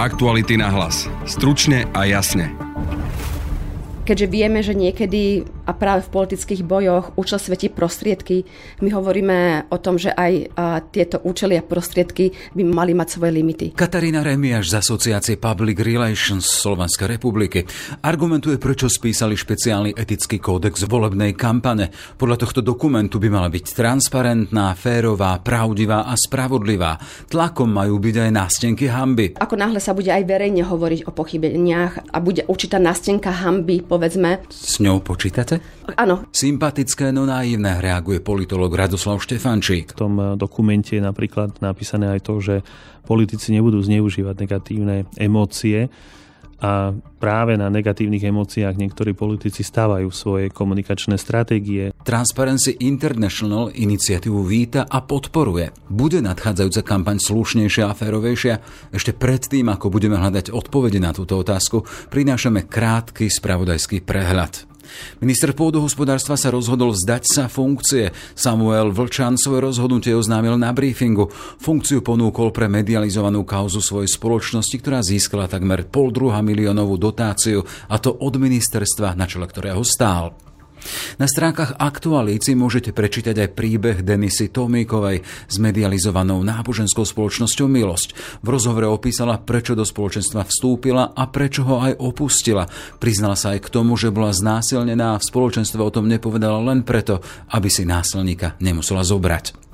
Aktuality na hlas. Stručne a jasne. Keďže vieme, že niekedy a práve v politických bojoch účel svetí prostriedky. My hovoríme o tom, že aj tieto účely a prostriedky by mali mať svoje limity. Katarína Remiaš z Asociácie Public Relations Slovenskej republiky argumentuje, prečo spísali špeciálny etický kódex volebnej kampane. Podľa tohto dokumentu by mala byť transparentná, férová, pravdivá a spravodlivá. Tlakom majú byť aj nástenky hamby. Ako náhle sa bude aj verejne hovoriť o pochybeniach a bude určitá nástenka hamby, povedzme. S ňou počítate? Áno. Sympatické, no naivné reaguje politolog Radoslav Štefančík. V tom dokumente je napríklad napísané aj to, že politici nebudú zneužívať negatívne emócie a práve na negatívnych emóciách niektorí politici stávajú svoje komunikačné stratégie. Transparency International iniciatívu víta a podporuje. Bude nadchádzajúca kampaň slušnejšia a férovejšia? Ešte predtým, ako budeme hľadať odpovede na túto otázku, prinášame krátky spravodajský prehľad. Minister pôdohospodárstva sa rozhodol vzdať sa funkcie. Samuel Vlčan svoje rozhodnutie oznámil na briefingu. Funkciu ponúkol pre medializovanú kauzu svojej spoločnosti, ktorá získala takmer pol druha miliónovú dotáciu, a to od ministerstva, na čele ktorého stál. Na stránkach aktualíci môžete prečítať aj príbeh Denisy Tomíkovej s medializovanou náboženskou spoločnosťou Milosť. V rozhovore opísala, prečo do spoločenstva vstúpila a prečo ho aj opustila. Priznala sa aj k tomu, že bola znásilnená a v spoločenstve o tom nepovedala len preto, aby si násilníka nemusela zobrať.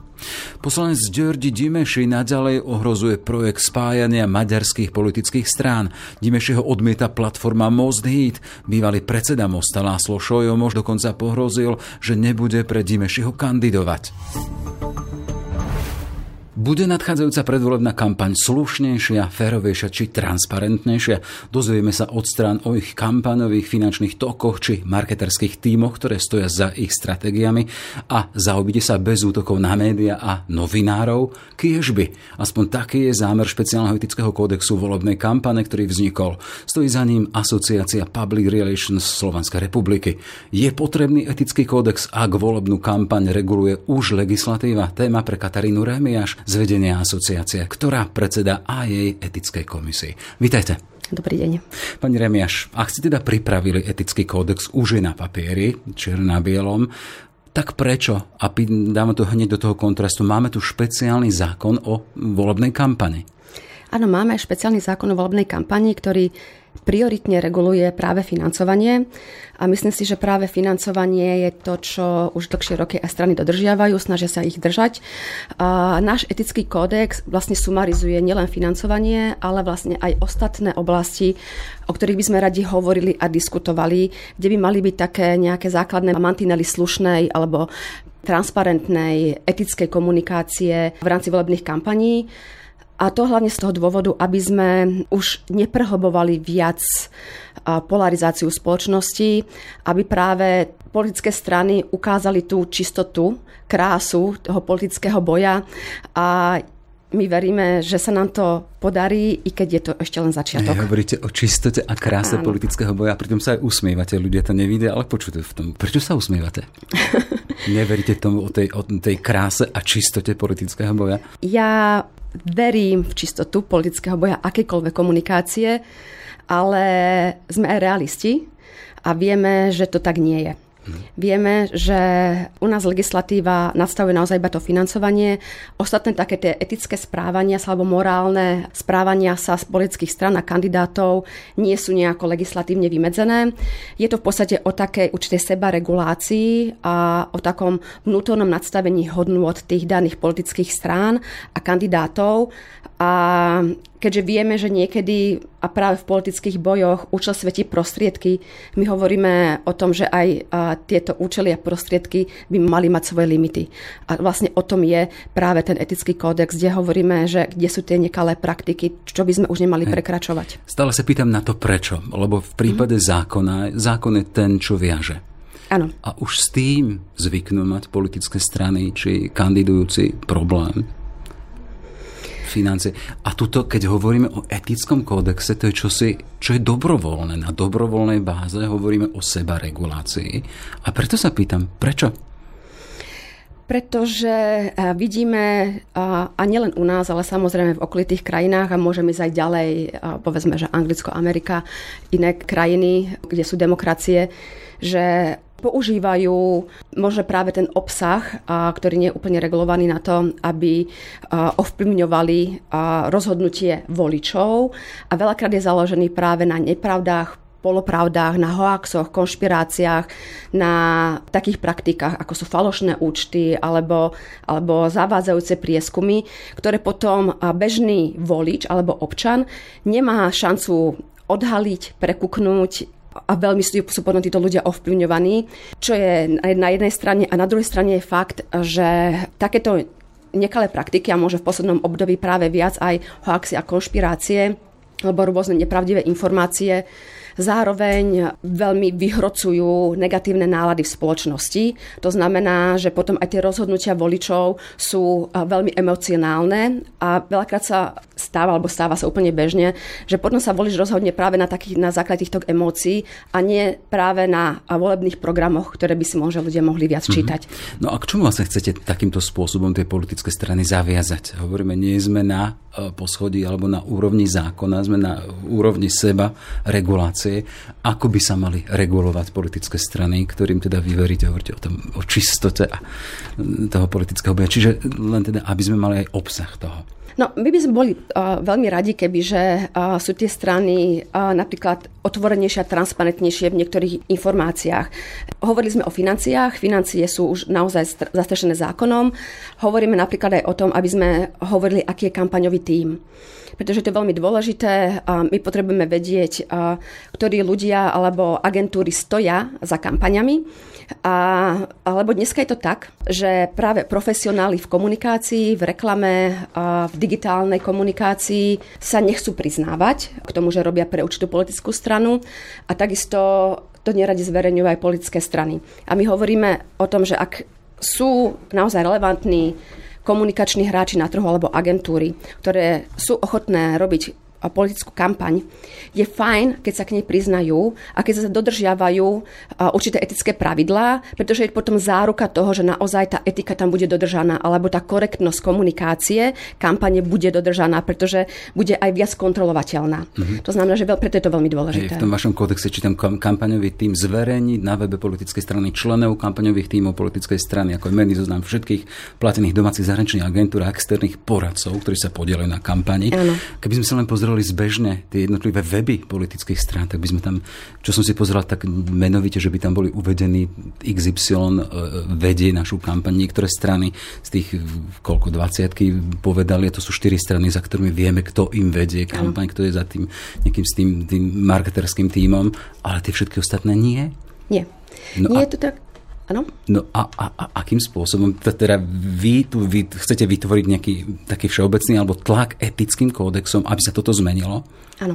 Poslanec Ďordi Dimeši naďalej ohrozuje projekt spájania maďarských politických strán. Dimešiho odmieta platforma Most Heat. Bývalý predseda Mosta Láslo Šojomož dokonca pohrozil, že nebude pre Dimešiho kandidovať. Bude nadchádzajúca predvolebná kampaň slušnejšia, férovejšia či transparentnejšia? Dozvieme sa od strán o ich kampanových finančných tokoch či marketerských tímoch, ktoré stoja za ich stratégiami a zaobíde sa bez útokov na média a novinárov? Kiež by. Aspoň taký je zámer špeciálneho etického kódexu volebnej kampane, ktorý vznikol. Stojí za ním Asociácia Public Relations Slovenskej republiky. Je potrebný etický kódex, ak volebnú kampaň reguluje už legislatíva? Téma pre Katarínu Remiaš z vedenia asociácie, ktorá predseda aj jej etickej komisii. Vítajte. Dobrý deň. Pani Remiaš, ak ste teda pripravili etický kódex už je na papieri, čierne na bielom, tak prečo? A dáme to hneď do toho kontrastu. Máme tu špeciálny zákon o volebnej kampani. Áno, máme špeciálny zákon o volebnej kampani, ktorý prioritne reguluje práve financovanie a myslím si, že práve financovanie je to, čo už dlhšie roky aj strany dodržiavajú, snažia sa ich držať. A náš etický kódex vlastne sumarizuje nielen financovanie, ale vlastne aj ostatné oblasti, o ktorých by sme radi hovorili a diskutovali, kde by mali byť také nejaké základné mantinely slušnej alebo transparentnej etickej komunikácie v rámci volebných kampaní. A to hlavne z toho dôvodu, aby sme už neprehlbovali viac polarizáciu spoločnosti, aby práve politické strany ukázali tú čistotu, krásu toho politického boja a my veríme, že sa nám to podarí, i keď je to ešte len začiatok. Ne, hovoríte o čistote a kráse Áno. politického boja, pritom sa aj usmievate. Ľudia to nevidia, ale počujte v tom. Prečo sa usmievate? Neveríte tomu o tej, o tej kráse a čistote politického boja? Ja verím v čistotu politického boja, akékoľvek komunikácie, ale sme aj realisti a vieme, že to tak nie je. Vieme, že u nás legislatíva nastavuje naozaj iba to financovanie. Ostatné také tie etické správania alebo morálne správania sa z politických stran a kandidátov nie sú nejako legislatívne vymedzené. Je to v podstate o takej určitej sebaregulácii a o takom vnútornom nadstavení hodnú od tých daných politických strán a kandidátov. A keďže vieme, že niekedy a práve v politických bojoch účel svetí prostriedky, my hovoríme o tom, že aj tieto účely a prostriedky by mali mať svoje limity. A vlastne o tom je práve ten etický kódex, kde hovoríme, že kde sú tie nekalé praktiky, čo by sme už nemali prekračovať. Stále sa pýtam na to prečo, lebo v prípade mm-hmm. zákona, zákon je ten, čo viaže. Áno. A už s tým zvyknú mať politické strany či kandidujúci problém financie. A tuto, keď hovoríme o etickom kódexe, to je čosi, čo je dobrovoľné. Na dobrovoľnej báze hovoríme o seba regulácii. A preto sa pýtam, prečo? Pretože vidíme, a nielen u nás, ale samozrejme v okolitých krajinách a môžeme ísť aj ďalej, povedzme, že Anglicko, Amerika, iné krajiny, kde sú demokracie, že používajú možno práve ten obsah, ktorý nie je úplne regulovaný na to, aby ovplyvňovali rozhodnutie voličov. A veľakrát je založený práve na nepravdách, polopravdách, na hoaxoch, konšpiráciách, na takých praktikách, ako sú falošné účty alebo, alebo zavádzajúce prieskumy, ktoré potom bežný volič alebo občan nemá šancu odhaliť, prekuknúť a veľmi sú, potom títo ľudia ovplyvňovaní, čo je na jednej strane a na druhej strane je fakt, že takéto nekalé praktiky a môže v poslednom období práve viac aj hoaxy a konšpirácie alebo rôzne nepravdivé informácie zároveň veľmi vyhrocujú negatívne nálady v spoločnosti. To znamená, že potom aj tie rozhodnutia voličov sú veľmi emocionálne a veľakrát sa stáva, alebo stáva sa úplne bežne, že potom sa volič rozhodne práve na, takých, na základe týchto emócií a nie práve na volebných programoch, ktoré by si možno ľudia mohli viac mhm. čítať. Mm-hmm. No a k čomu vlastne chcete takýmto spôsobom tie politické strany zaviazať? Hovoríme, nie sme na poschodí alebo na úrovni zákona, sme na úrovni seba regulácie ako by sa mali regulovať politické strany, ktorým teda vy veríte, hovoríte o, tom, o čistote toho politického boja. Čiže len teda, aby sme mali aj obsah toho. No, my by sme boli uh, veľmi radi, keby že uh, sú tie strany uh, napríklad otvorenejšie a transparentnejšie v niektorých informáciách. Hovorili sme o financiách, financie sú už naozaj zastrešené zákonom. Hovoríme napríklad aj o tom, aby sme hovorili, aký je kampaňový tím pretože to je veľmi dôležité. My potrebujeme vedieť, ktorí ľudia alebo agentúry stoja za kampaňami. A, alebo dneska je to tak, že práve profesionáli v komunikácii, v reklame, v digitálnej komunikácii sa nechcú priznávať k tomu, že robia pre určitú politickú stranu a takisto to neradi zverejňujú aj politické strany. A my hovoríme o tom, že ak sú naozaj relevantní komunikační hráči na trhu alebo agentúry, ktoré sú ochotné robiť politickú kampaň, je fajn, keď sa k nej priznajú a keď sa dodržiavajú určité etické pravidlá, pretože je potom záruka toho, že naozaj tá etika tam bude dodržaná, alebo tá korektnosť komunikácie kampane bude dodržaná, pretože bude aj viac kontrolovateľná. Mm-hmm. To znamená, že veľ, preto je to veľmi dôležité. v tom vašom kódexe čítam kampaňový tým zverejniť na webe politickej strany členov kampaňových tímov politickej strany, ako je mení zoznam všetkých platených domácich zahraničných agentúr a externých poradcov, ktorí sa podielajú na kampani. Ano. Keby sme sa len pozreli pozerali zbežne tie jednotlivé weby politických strán, tak by sme tam, čo som si pozeral tak menovite, že by tam boli uvedení XY e, vedie našu kampaň. Niektoré strany z tých koľko 20 povedali, a to sú štyri strany, za ktorými vieme, kto im vedie kampaň, kto je za tým nejakým s tým, tým marketerským tímom, ale tie všetky ostatné nie. Nie. No nie a... je to tak, Áno. No a, a, a akým spôsobom teda vy tu vy chcete vytvoriť nejaký taký všeobecný alebo tlak etickým kódexom, aby sa toto zmenilo? Áno.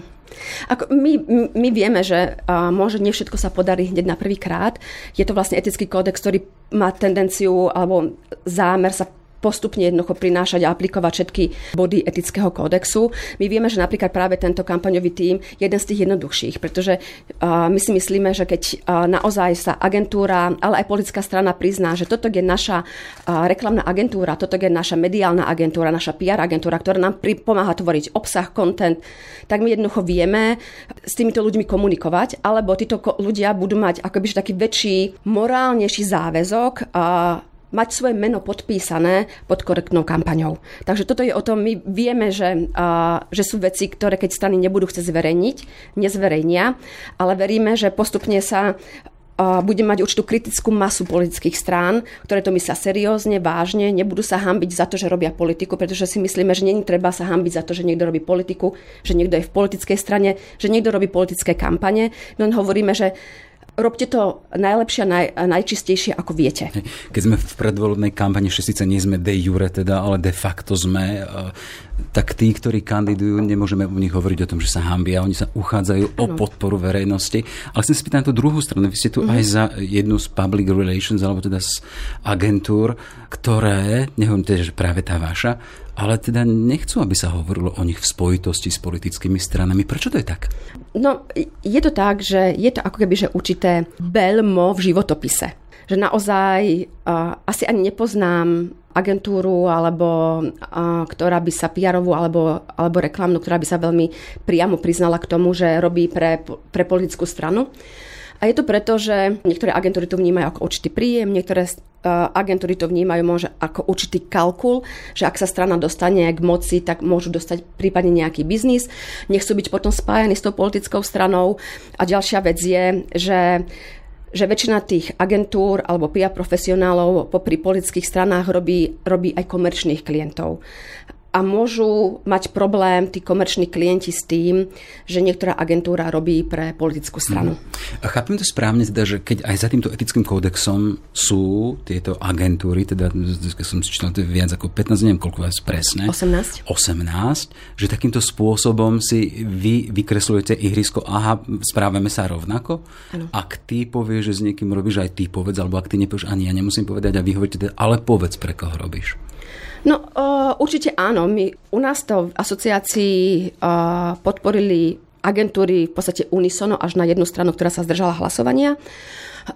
Ako my, my vieme, že uh, môže nie všetko sa podarí hneď na prvý krát. Je to vlastne etický kódex, ktorý má tendenciu alebo zámer sa postupne jednoducho prinášať a aplikovať všetky body etického kódexu. My vieme, že napríklad práve tento kampaňový tím je jeden z tých jednoduchších, pretože my si myslíme, že keď naozaj sa agentúra, ale aj politická strana prizná, že toto je naša reklamná agentúra, toto je naša mediálna agentúra, naša PR agentúra, ktorá nám pomáha tvoriť obsah, content, tak my jednoducho vieme s týmito ľuďmi komunikovať, alebo títo ľudia budú mať akoby taký väčší, morálnejší záväzok mať svoje meno podpísané pod korektnou kampaňou. Takže toto je o tom, my vieme, že, uh, že sú veci, ktoré keď strany nebudú chcieť zverejniť, nezverejnia, ale veríme, že postupne sa bude mať určitú kritickú masu politických strán, ktoré to myslia seriózne, vážne, nebudú sa hambiť za to, že robia politiku, pretože si myslíme, že není treba sa hambiť za to, že niekto robí politiku, že niekto je v politickej strane, že niekto robí politické kampane. Len hovoríme, že robte to najlepšie a naj, najčistejšie, ako viete. Keď sme v predvolebnej kampani, ešte síce nie sme de jure teda, ale de facto sme, tak tí, ktorí kandidujú, nemôžeme u nich hovoriť o tom, že sa hambia, oni sa uchádzajú ano. o podporu verejnosti. Ale chcem si pýtať na tú druhú stranu. Vy ste tu mm-hmm. aj za jednu z public relations, alebo teda z agentúr, ktoré, nehovorím teda, že práve tá vaša, ale teda nechcú, aby sa hovorilo o nich v spojitosti s politickými stranami. Prečo to je tak? No, je to tak, že je to ako keby, že určité belmo v životopise. Že naozaj uh, asi ani nepoznám agentúru, alebo uh, ktorá by sa pr alebo, alebo reklamnú, ktorá by sa veľmi priamo priznala k tomu, že robí pre, pre politickú stranu. A je to preto, že niektoré agentúry to vnímajú ako určitý príjem, niektoré agentúry to vnímajú môže ako určitý kalkul, že ak sa strana dostane k moci, tak môžu dostať prípadne nejaký biznis. Nechcú byť potom spájani s tou politickou stranou. A ďalšia vec je, že že väčšina tých agentúr alebo PR profesionálov popri politických stranách robí, robí aj komerčných klientov a môžu mať problém tí komerční klienti s tým, že niektorá agentúra robí pre politickú stranu. Mm. A chápem to správne, teda, že keď aj za týmto etickým kódexom sú tieto agentúry, teda som si čítal, viac ako 15, neviem koľko vás presne. 18. 18, že takýmto spôsobom si vy vykreslujete ihrisko, aha, správame sa rovnako. Ano. Ak ty povieš, že s niekým robíš, aj ty povedz, alebo ak ty nepovieš, ani ja nemusím povedať a vy hovoríte, teda, ale povedz, pre koho robíš. No uh, určite áno. My u nás to v asociácii uh, podporili agentúry v podstate unisono až na jednu stranu, ktorá sa zdržala hlasovania.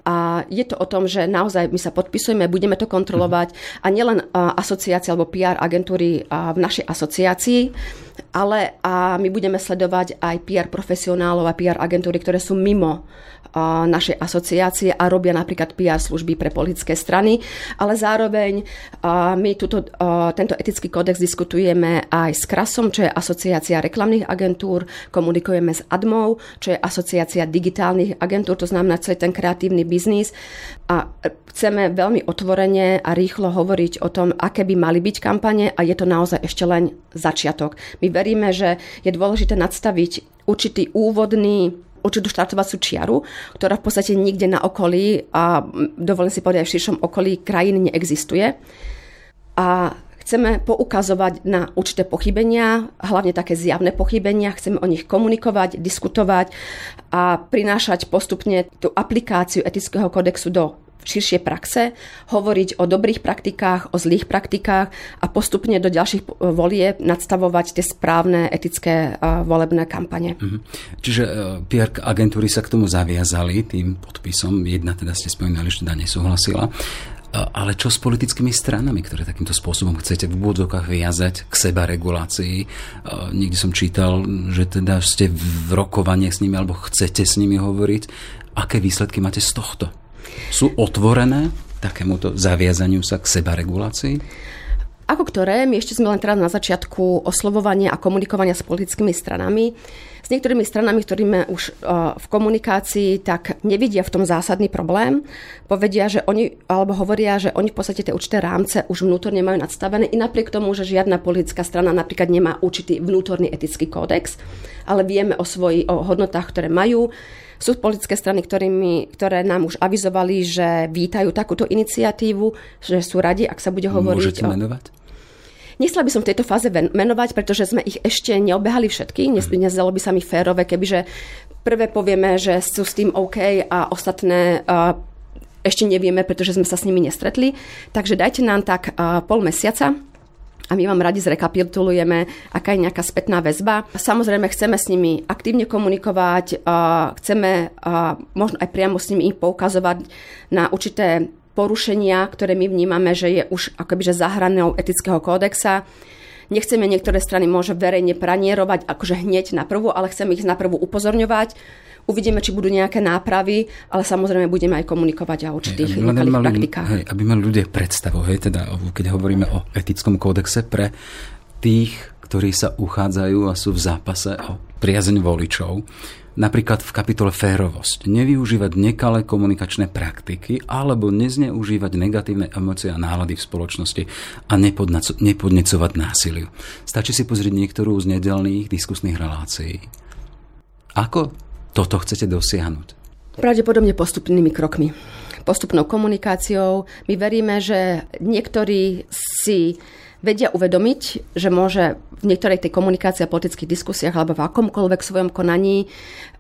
A je to o tom, že naozaj my sa podpisujeme, budeme to kontrolovať a nielen asociácie alebo PR agentúry v našej asociácii, ale a my budeme sledovať aj PR profesionálov a PR agentúry, ktoré sú mimo našej asociácie a robia napríklad PR služby pre politické strany, ale zároveň my tuto, tento etický kódex diskutujeme aj s KRASom, čo je asociácia reklamných agentúr, komunikujeme s ADMou, čo je asociácia digitálnych agentúr, to znamená celý ten kreatívny biznis a chceme veľmi otvorene a rýchlo hovoriť o tom, aké by mali byť kampane a je to naozaj ešte len začiatok. My veríme, že je dôležité nadstaviť určitý úvodný určitú štartovaciu čiaru, ktorá v podstate nikde na okolí a dovolím si povedať v širšom okolí krajiny neexistuje. A chceme poukazovať na určité pochybenia, hlavne také zjavné pochybenia, chceme o nich komunikovať, diskutovať a prinášať postupne tú aplikáciu etického kodexu do širšie praxe, hovoriť o dobrých praktikách, o zlých praktikách a postupne do ďalších volie nadstavovať tie správne etické volebné kampane. Mhm. Čiže e, PR agentúry sa k tomu zaviazali tým podpisom. Jedna teda ste spomínali, že teda nesúhlasila. E, ale čo s politickými stranami, ktoré takýmto spôsobom chcete v úvodzovkách viazať k seba regulácii? E, niekde som čítal, že teda ste v rokovaniach s nimi alebo chcete s nimi hovoriť. Aké výsledky máte z tohto? sú otvorené takémuto zaviazaniu sa k sebaregulácii? Ako ktoré? My ešte sme len teraz na začiatku oslovovania a komunikovania s politickými stranami. S niektorými stranami, ktorými už uh, v komunikácii, tak nevidia v tom zásadný problém. Povedia, že oni, alebo hovoria, že oni v podstate tie určité rámce už vnútorne majú nadstavené, i napriek tomu, že žiadna politická strana napríklad nemá určitý vnútorný etický kódex, ale vieme o svojich o hodnotách, ktoré majú sú politické strany, ktorými, ktoré nám už avizovali, že vítajú takúto iniciatívu, že sú radi, ak sa bude hovoriť Môžete o... menovať? Nechcela by som v tejto fáze menovať, pretože sme ich ešte neobehali všetky. Mhm. Nezdalo by sa mi férové, kebyže prvé povieme, že sú s tým OK a ostatné uh, ešte nevieme, pretože sme sa s nimi nestretli. Takže dajte nám tak uh, pol mesiaca, a my vám radi zrekapitulujeme, aká je nejaká spätná väzba. Samozrejme, chceme s nimi aktívne komunikovať, chceme možno aj priamo s nimi poukazovať na určité porušenia, ktoré my vnímame, že je už akoby že etického kódexa. Nechceme niektoré strany môže verejne pranierovať akože hneď na prvú, ale chceme ich na prvú upozorňovať Uvidíme, či budú nejaké nápravy, ale samozrejme budeme aj komunikovať o určitých hej, nekalých mali, praktikách. Hej, aby mali ľudia predstavu, hej, teda, keď hovoríme o etickom kódexe pre tých, ktorí sa uchádzajú a sú v zápase o priazeň voličov, napríklad v kapitole férovosť, nevyužívať nekalé komunikačné praktiky alebo nezneužívať negatívne emócie a nálady v spoločnosti a nepodnecovať násiliu. Stačí si pozrieť niektorú z nedelných diskusných relácií. Ako toto chcete dosiahnuť? Pravdepodobne postupnými krokmi. Postupnou komunikáciou. My veríme, že niektorí si vedia uvedomiť, že môže v niektorej tej komunikácii a politických diskusiách alebo v akomkoľvek svojom konaní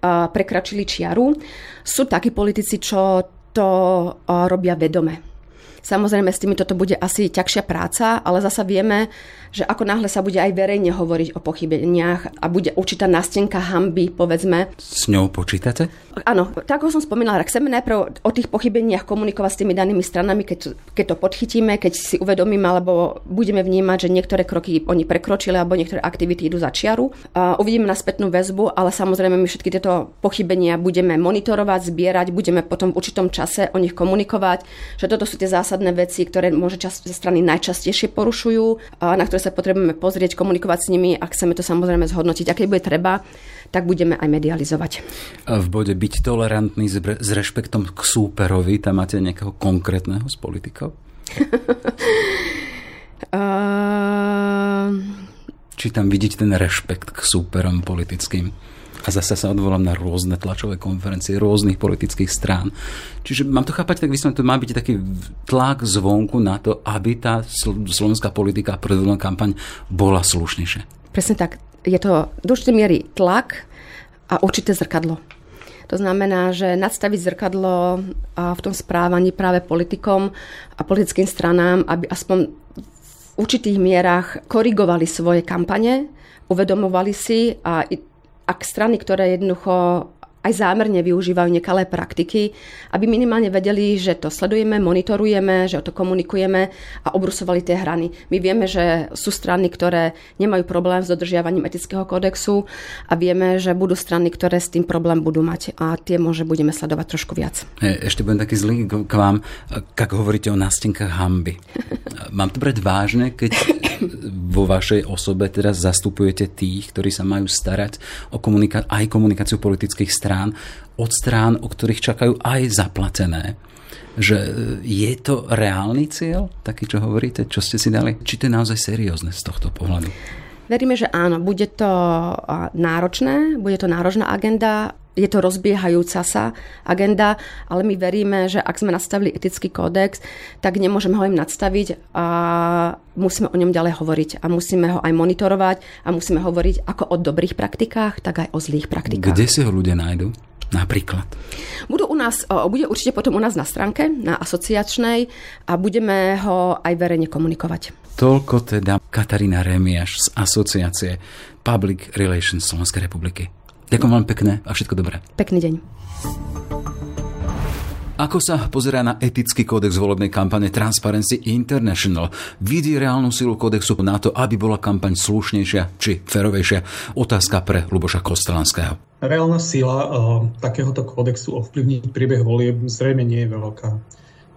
prekračili čiaru. Sú takí politici, čo to robia vedome. Samozrejme, s týmito to bude asi ťažšia práca, ale zasa vieme, že ako náhle sa bude aj verejne hovoriť o pochybeniach a bude určitá nástenka hamby, povedzme. S ňou počítate? Áno, tak ako som spomínala, ak chceme najprv o tých pochybeniach komunikovať s tými danými stranami, keď, keď to podchytíme, keď si uvedomíme, alebo budeme vnímať, že niektoré kroky oni prekročili, alebo niektoré aktivity idú za čiaru. A uvidíme na spätnú väzbu, ale samozrejme my všetky tieto pochybenia budeme monitorovať, zbierať, budeme potom v určitom čase o nich komunikovať, že toto sú tie zásadné veci, ktoré môže čas ze strany najčastejšie porušujú, na ktoré sa potrebujeme pozrieť, komunikovať s nimi a chceme to samozrejme zhodnotiť. A keď bude treba, tak budeme aj medializovať. V bode byť tolerantný s, s rešpektom k súperovi, tam máte nejakého konkrétneho z politikov? uh... Či tam vidíte ten rešpekt k súperom politickým? A zase sa odvolám na rôzne tlačové konferencie rôznych politických strán. Čiže mám to chápať, tak vyslovene to má byť taký tlak zvonku na to, aby tá slovenská politika a predvolná kampaň bola slušnejšia. Presne tak. Je to do určitej miery tlak a určité zrkadlo. To znamená, že nadstaviť zrkadlo v tom správaní práve politikom a politickým stranám, aby aspoň určitých mierach korigovali svoje kampane, uvedomovali si a ak strany, ktoré jednoducho aj zámerne využívajú nekalé praktiky, aby minimálne vedeli, že to sledujeme, monitorujeme, že o to komunikujeme a obrusovali tie hrany. My vieme, že sú strany, ktoré nemajú problém s dodržiavaním etického kódexu a vieme, že budú strany, ktoré s tým problém budú mať a tie môže budeme sledovať trošku viac. E, ešte budem taký zlý k vám, ak hovoríte o nástenkách hamby. Mám to brať vážne, keď vo vašej osobe teraz zastupujete tých, ktorí sa majú starať o komunika- aj komunikáciu politických strán, od strán, o ktorých čakajú aj zaplatené. Že e, je to reálny cieľ, taký, čo hovoríte, čo ste si dali? Či to je naozaj seriózne z tohto pohľadu? Veríme, že áno, bude to náročné, bude to náročná agenda, je to rozbiehajúca sa agenda, ale my veríme, že ak sme nastavili etický kódex, tak nemôžeme ho im nadstaviť a musíme o ňom ďalej hovoriť a musíme ho aj monitorovať a musíme hovoriť ako o dobrých praktikách, tak aj o zlých praktikách. Kde si ho ľudia nájdu? Napríklad. Budú u nás, bude určite potom u nás na stránke, na asociačnej a budeme ho aj verejne komunikovať. Toľko teda Katarína Remiaš z asociácie Public Relations Slovenskej republiky. Ďakujem vám pekne a všetko dobré. Pekný deň. Ako sa pozerá na etický kódex volebnej kampane Transparency International? Vidí reálnu silu kódexu na to, aby bola kampaň slušnejšia či ferovejšia? Otázka pre Luboša Kostelanského. Reálna sila uh, takéhoto kódexu ovplyvniť priebeh volieb zrejme nie je veľká.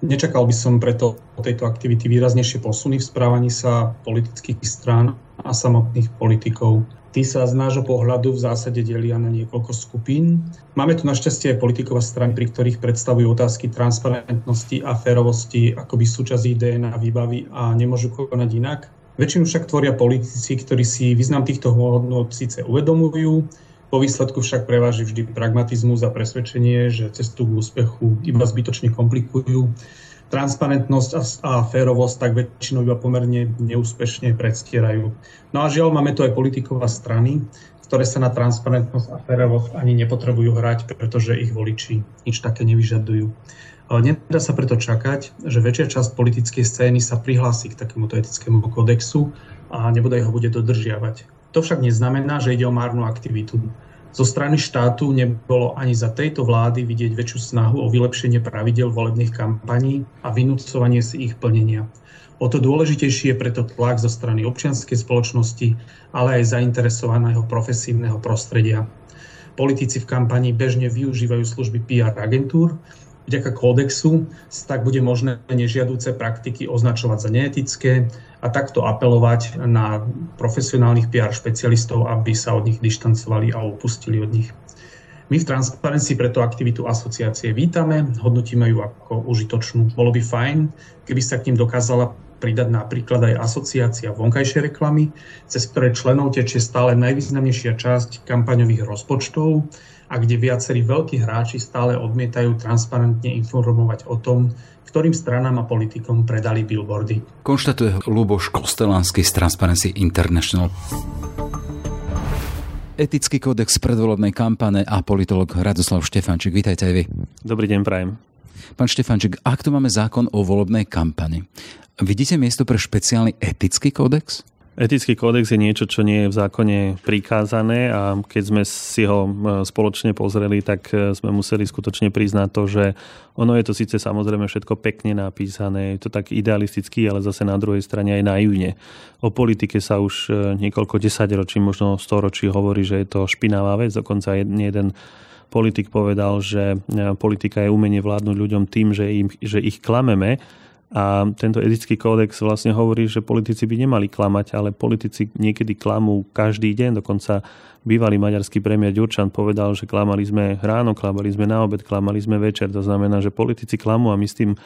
Nečakal by som preto o tejto aktivity výraznejšie posuny v správaní sa politických strán a samotných politikov. Tí sa z nášho pohľadu v zásade delia na niekoľko skupín. Máme tu našťastie aj politikov a strany, pri ktorých predstavujú otázky transparentnosti a férovosti akoby súčasť DNA výbavy a nemôžu konať inak. Väčšinu však tvoria politici, ktorí si význam týchto hodnot síce uvedomujú, po výsledku však preváži vždy pragmatizmus a presvedčenie, že cestu k úspechu iba zbytočne komplikujú transparentnosť a, a férovosť tak väčšinou iba pomerne neúspešne predstierajú. No a žiaľ, máme tu aj politikov a strany, ktoré sa na transparentnosť a férovosť ani nepotrebujú hrať, pretože ich voliči nič také nevyžadujú. Nedá sa preto čakať, že väčšia časť politickej scény sa prihlási k takémuto etickému kodexu a nebodaj ho bude dodržiavať. To však neznamená, že ide o márnu aktivitu. Zo strany štátu nebolo ani za tejto vlády vidieť väčšiu snahu o vylepšenie pravidel volebných kampaní a vynúcovanie si ich plnenia. O to dôležitejší je preto tlak zo strany občianskej spoločnosti, ale aj zainteresovaného profesívneho prostredia. Politici v kampani bežne využívajú služby PR agentúr, vďaka kódexu tak bude možné nežiadúce praktiky označovať za neetické a takto apelovať na profesionálnych PR špecialistov, aby sa od nich dištancovali a upustili od nich. My v Transparency preto aktivitu asociácie vítame, hodnotíme ju ako užitočnú. Bolo by fajn, keby sa k ním dokázala pridať napríklad aj asociácia vonkajšej reklamy, cez ktoré členov tečie stále najvýznamnejšia časť kampaňových rozpočtov a kde viacerí veľkí hráči stále odmietajú transparentne informovať o tom, ktorým stranám a politikom predali billboardy. Konštatuje Luboš Kostelánsky z Transparency International. Etický kódex predvolebnej kampane a politolog Radoslav Štefančík. Vítajte aj vy. Dobrý deň, prajem. Pán Štefančík, ak tu máme zákon o volebnej kampani, vidíte miesto pre špeciálny etický kódex? Etický kódex je niečo, čo nie je v zákone prikázané a keď sme si ho e, spoločne pozreli, tak e, sme museli skutočne priznať to, že ono je to síce samozrejme všetko pekne napísané, je to tak idealisticky, ale zase na druhej strane aj naivne. O politike sa už e, niekoľko desaťročí, možno storočí hovorí, že je to špinavá vec, dokonca jeden politik povedal, že politika je umenie vládnuť ľuďom tým, že, im, že ich klameme a tento etický kódex vlastne hovorí, že politici by nemali klamať, ale politici niekedy klamú každý deň. Dokonca bývalý maďarský premiér Ďurčan povedal, že klamali sme ráno, klamali sme na obed, klamali sme večer. To znamená, že politici klamú a my s tým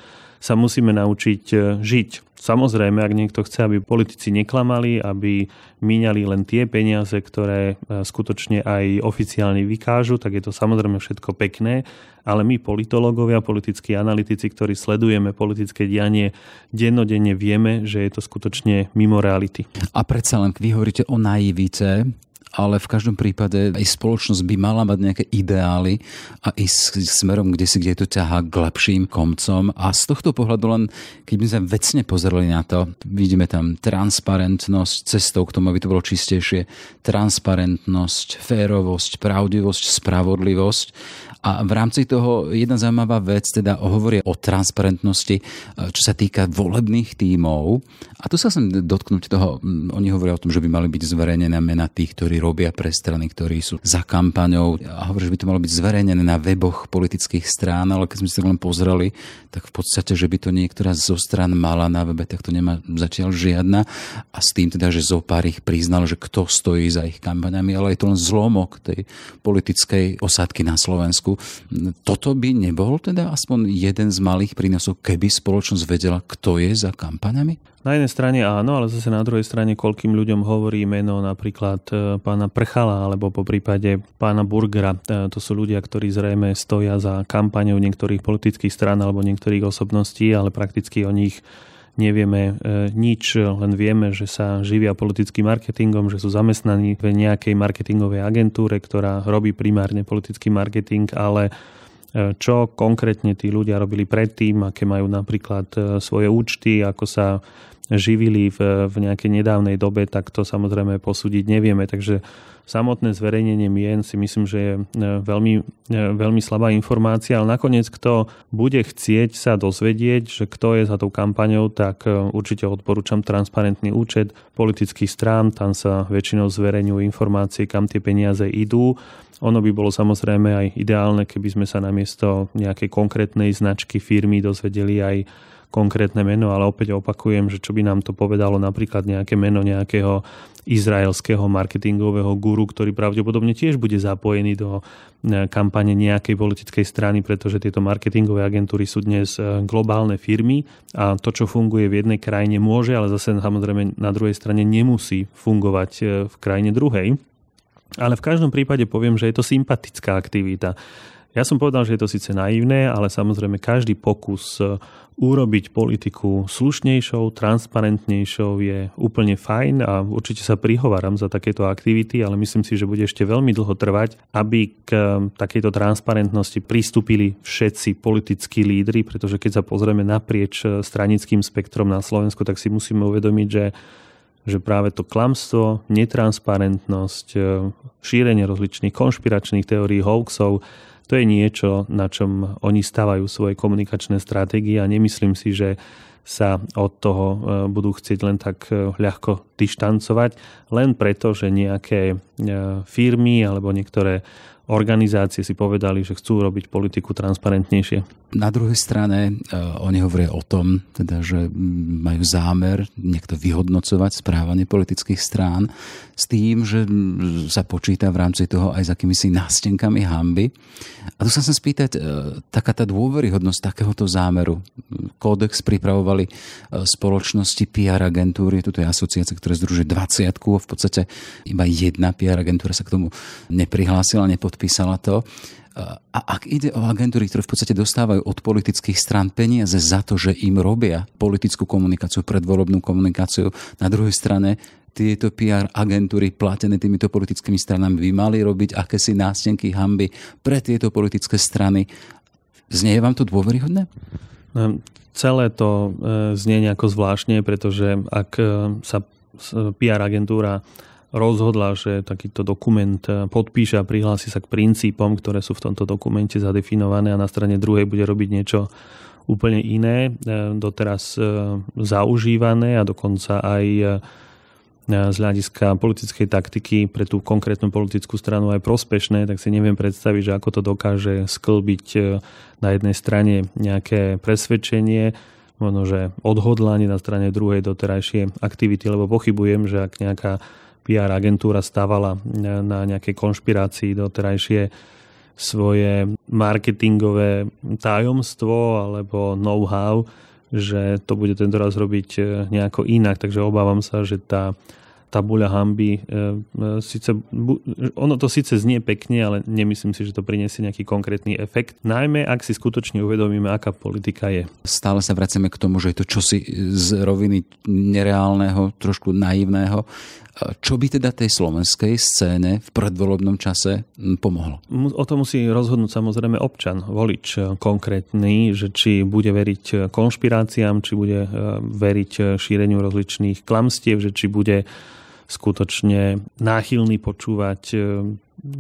sa musíme naučiť e, žiť. Samozrejme, ak niekto chce, aby politici neklamali, aby míňali len tie peniaze, ktoré e, skutočne aj oficiálne vykážu, tak je to samozrejme všetko pekné, ale my politológovia, politickí analytici, ktorí sledujeme politické dianie, dennodenne vieme, že je to skutočne mimo reality. A predsa len, vy hovoríte o naivite, ale v každom prípade aj spoločnosť by mala mať nejaké ideály a ísť smerom, kde si, kde to ťahá k lepším komcom. A z tohto pohľadu len, keď by sme vecne pozreli na to, vidíme tam transparentnosť cestou k tomu, aby to bolo čistejšie, transparentnosť, férovosť, pravdivosť, spravodlivosť a v rámci toho jedna zaujímavá vec, teda hovorí o transparentnosti, e, čo sa týka volebných tímov. A tu sa chcem dotknúť toho, oni hovoria o tom, že by mali byť zverejnené mena tých, ktorí robia pre strany, ktorí sú za kampaňou. A hovorí, že by to malo byť zverejnené na weboch politických strán, ale keď sme si to len pozreli, tak v podstate, že by to niektorá zo stran mala na webe, tak to nemá zatiaľ žiadna. A s tým teda, že zo pár ich priznal, že kto stojí za ich kampaňami, ale je to len zlomok tej politickej osádky na Slovensku toto by nebol teda aspoň jeden z malých prínosov, keby spoločnosť vedela, kto je za kampaňami? Na jednej strane áno, ale zase na druhej strane, koľkým ľuďom hovorí meno napríklad e, pána Prchala alebo po prípade pána Burgera. E, to sú ľudia, ktorí zrejme stoja za kampaňou niektorých politických strán alebo niektorých osobností, ale prakticky o nich nevieme e, nič, len vieme, že sa živia politickým marketingom, že sú zamestnaní v nejakej marketingovej agentúre, ktorá robí primárne politický marketing, ale e, čo konkrétne tí ľudia robili predtým, aké majú napríklad e, svoje účty, ako sa živili v, v nejakej nedávnej dobe, tak to samozrejme posúdiť nevieme. Takže samotné zverejnenie mien si myslím, že je e, veľmi, e, veľmi slabá informácia, ale nakoniec kto bude chcieť sa dozvedieť, že kto je za tou kampaňou, tak e, určite odporúčam transparentný účet politických strán, tam sa väčšinou zverejňujú informácie, kam tie peniaze idú. Ono by bolo samozrejme aj ideálne, keby sme sa namiesto nejakej konkrétnej značky firmy dozvedeli aj konkrétne meno, ale opäť opakujem, že čo by nám to povedalo napríklad nejaké meno nejakého izraelského marketingového guru, ktorý pravdepodobne tiež bude zapojený do e, kampane nejakej politickej strany, pretože tieto marketingové agentúry sú dnes e, globálne firmy a to, čo funguje v jednej krajine, môže, ale zase samozrejme na druhej strane nemusí fungovať e, v krajine druhej. Ale v každom prípade poviem, že je to sympatická aktivita. Ja som povedal, že je to síce naivné, ale samozrejme každý pokus e, urobiť politiku slušnejšou, transparentnejšou je úplne fajn a určite sa prihováram za takéto aktivity, ale myslím si, že bude ešte veľmi dlho trvať, aby k e, takejto transparentnosti pristúpili všetci politickí lídry, pretože keď sa pozrieme naprieč e, stranickým spektrom na Slovensku, tak si musíme uvedomiť, že že práve to klamstvo, netransparentnosť, šírenie rozličných konšpiračných teórií, hoaxov to je niečo, na čom oni stavajú svoje komunikačné stratégie a nemyslím si, že sa od toho e, budú chcieť len tak e, ľahko dištancovať, len preto, že nejaké e, firmy alebo niektoré organizácie si povedali, že chcú robiť politiku transparentnejšie. Na druhej strane oni hovoria o tom, teda, že majú zámer niekto vyhodnocovať správanie politických strán s tým, že sa počíta v rámci toho aj s akýmisi nástenkami hamby. A tu sa chcem spýtať, taká tá dôveryhodnosť takéhoto zámeru. Kódex pripravoval fungovali e, spoločnosti PR agentúry. Tuto je asociácia, ktorá združuje 20 v podstate iba jedna PR agentúra sa k tomu neprihlásila, nepodpísala to. A ak ide o agentúry, ktoré v podstate dostávajú od politických strán peniaze za to, že im robia politickú komunikáciu, predvolebnú komunikáciu, na druhej strane tieto PR agentúry platené týmito politickými stranami by mali robiť akési nástenky hamby pre tieto politické strany. Znie vám to dôveryhodné? Celé to e, znie nejako zvláštne, pretože ak e, sa PR agentúra rozhodla, že takýto dokument e, podpíše a prihlási sa k princípom, ktoré sú v tomto dokumente zadefinované a na strane druhej bude robiť niečo úplne iné, doteraz zaužívané a dokonca aj z hľadiska politickej taktiky pre tú konkrétnu politickú stranu aj prospešné, tak si neviem predstaviť, že ako to dokáže sklbiť e, na jednej strane nejaké presvedčenie, možno, že odhodlanie na strane druhej doterajšie aktivity, lebo pochybujem, že ak nejaká PR agentúra stávala e, na nejakej konšpirácii doterajšie svoje marketingové tajomstvo alebo know-how, že to bude tento raz robiť e, nejako inak, takže obávam sa, že tá tabuľa hamby. E, e, ono to síce znie pekne, ale nemyslím si, že to priniesie nejaký konkrétny efekt. Najmä, ak si skutočne uvedomíme, aká politika je. Stále sa vraceme k tomu, že je to čosi z roviny nereálneho, trošku naivného. Čo by teda tej slovenskej scéne v predvolebnom čase pomohlo? O to musí rozhodnúť samozrejme občan, volič konkrétny, že či bude veriť konšpiráciám, či bude e, veriť šíreniu rozličných klamstiev, že či bude skutočne náchylný počúvať e,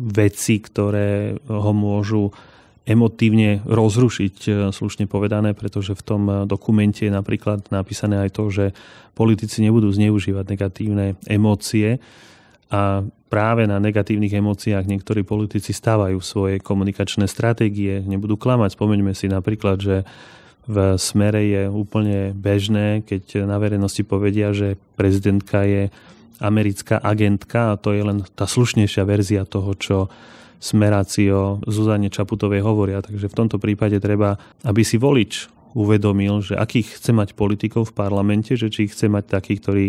veci, ktoré ho môžu emotívne rozrušiť, e, slušne povedané, pretože v tom dokumente je napríklad napísané aj to, že politici nebudú zneužívať negatívne emócie a práve na negatívnych emóciách niektorí politici stávajú svoje komunikačné stratégie, nebudú klamať. Spomeňme si napríklad, že v smere je úplne bežné, keď na verejnosti povedia, že prezidentka je americká agentka a to je len tá slušnejšia verzia toho, čo smeráci o Zuzane Čaputovej hovoria. Takže v tomto prípade treba, aby si volič uvedomil, že akých chce mať politikov v parlamente, že či chce mať takých, ktorí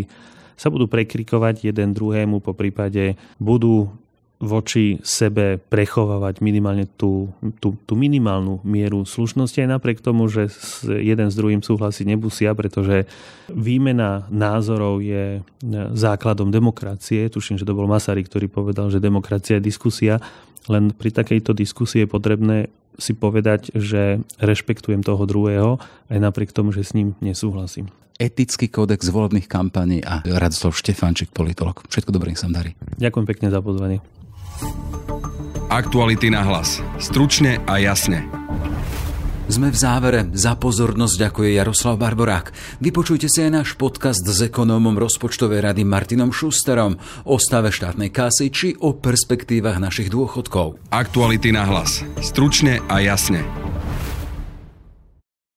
sa budú prekrikovať jeden druhému, po prípade budú voči sebe prechovávať minimálne tú, tú, tú minimálnu mieru slušnosti aj napriek tomu, že jeden s druhým súhlasiť nebusia, pretože výmena názorov je základom demokracie. Tuším, že to bol Masaryk, ktorý povedal, že demokracia je diskusia. Len pri takejto diskusii je potrebné si povedať, že rešpektujem toho druhého aj napriek tomu, že s ním nesúhlasím etický kódex volebných kampaní a Radoslav Štefančík, politolog. Všetko dobré, sa darí. Ďakujem pekne za pozvanie. Aktuality na hlas. Stručne a jasne. Sme v závere. Za pozornosť ďakuje Jaroslav Barborák. Vypočujte si aj náš podcast s ekonómom rozpočtovej rady Martinom Šusterom o stave štátnej kasy či o perspektívach našich dôchodkov. Aktuality na hlas. Stručne a jasne.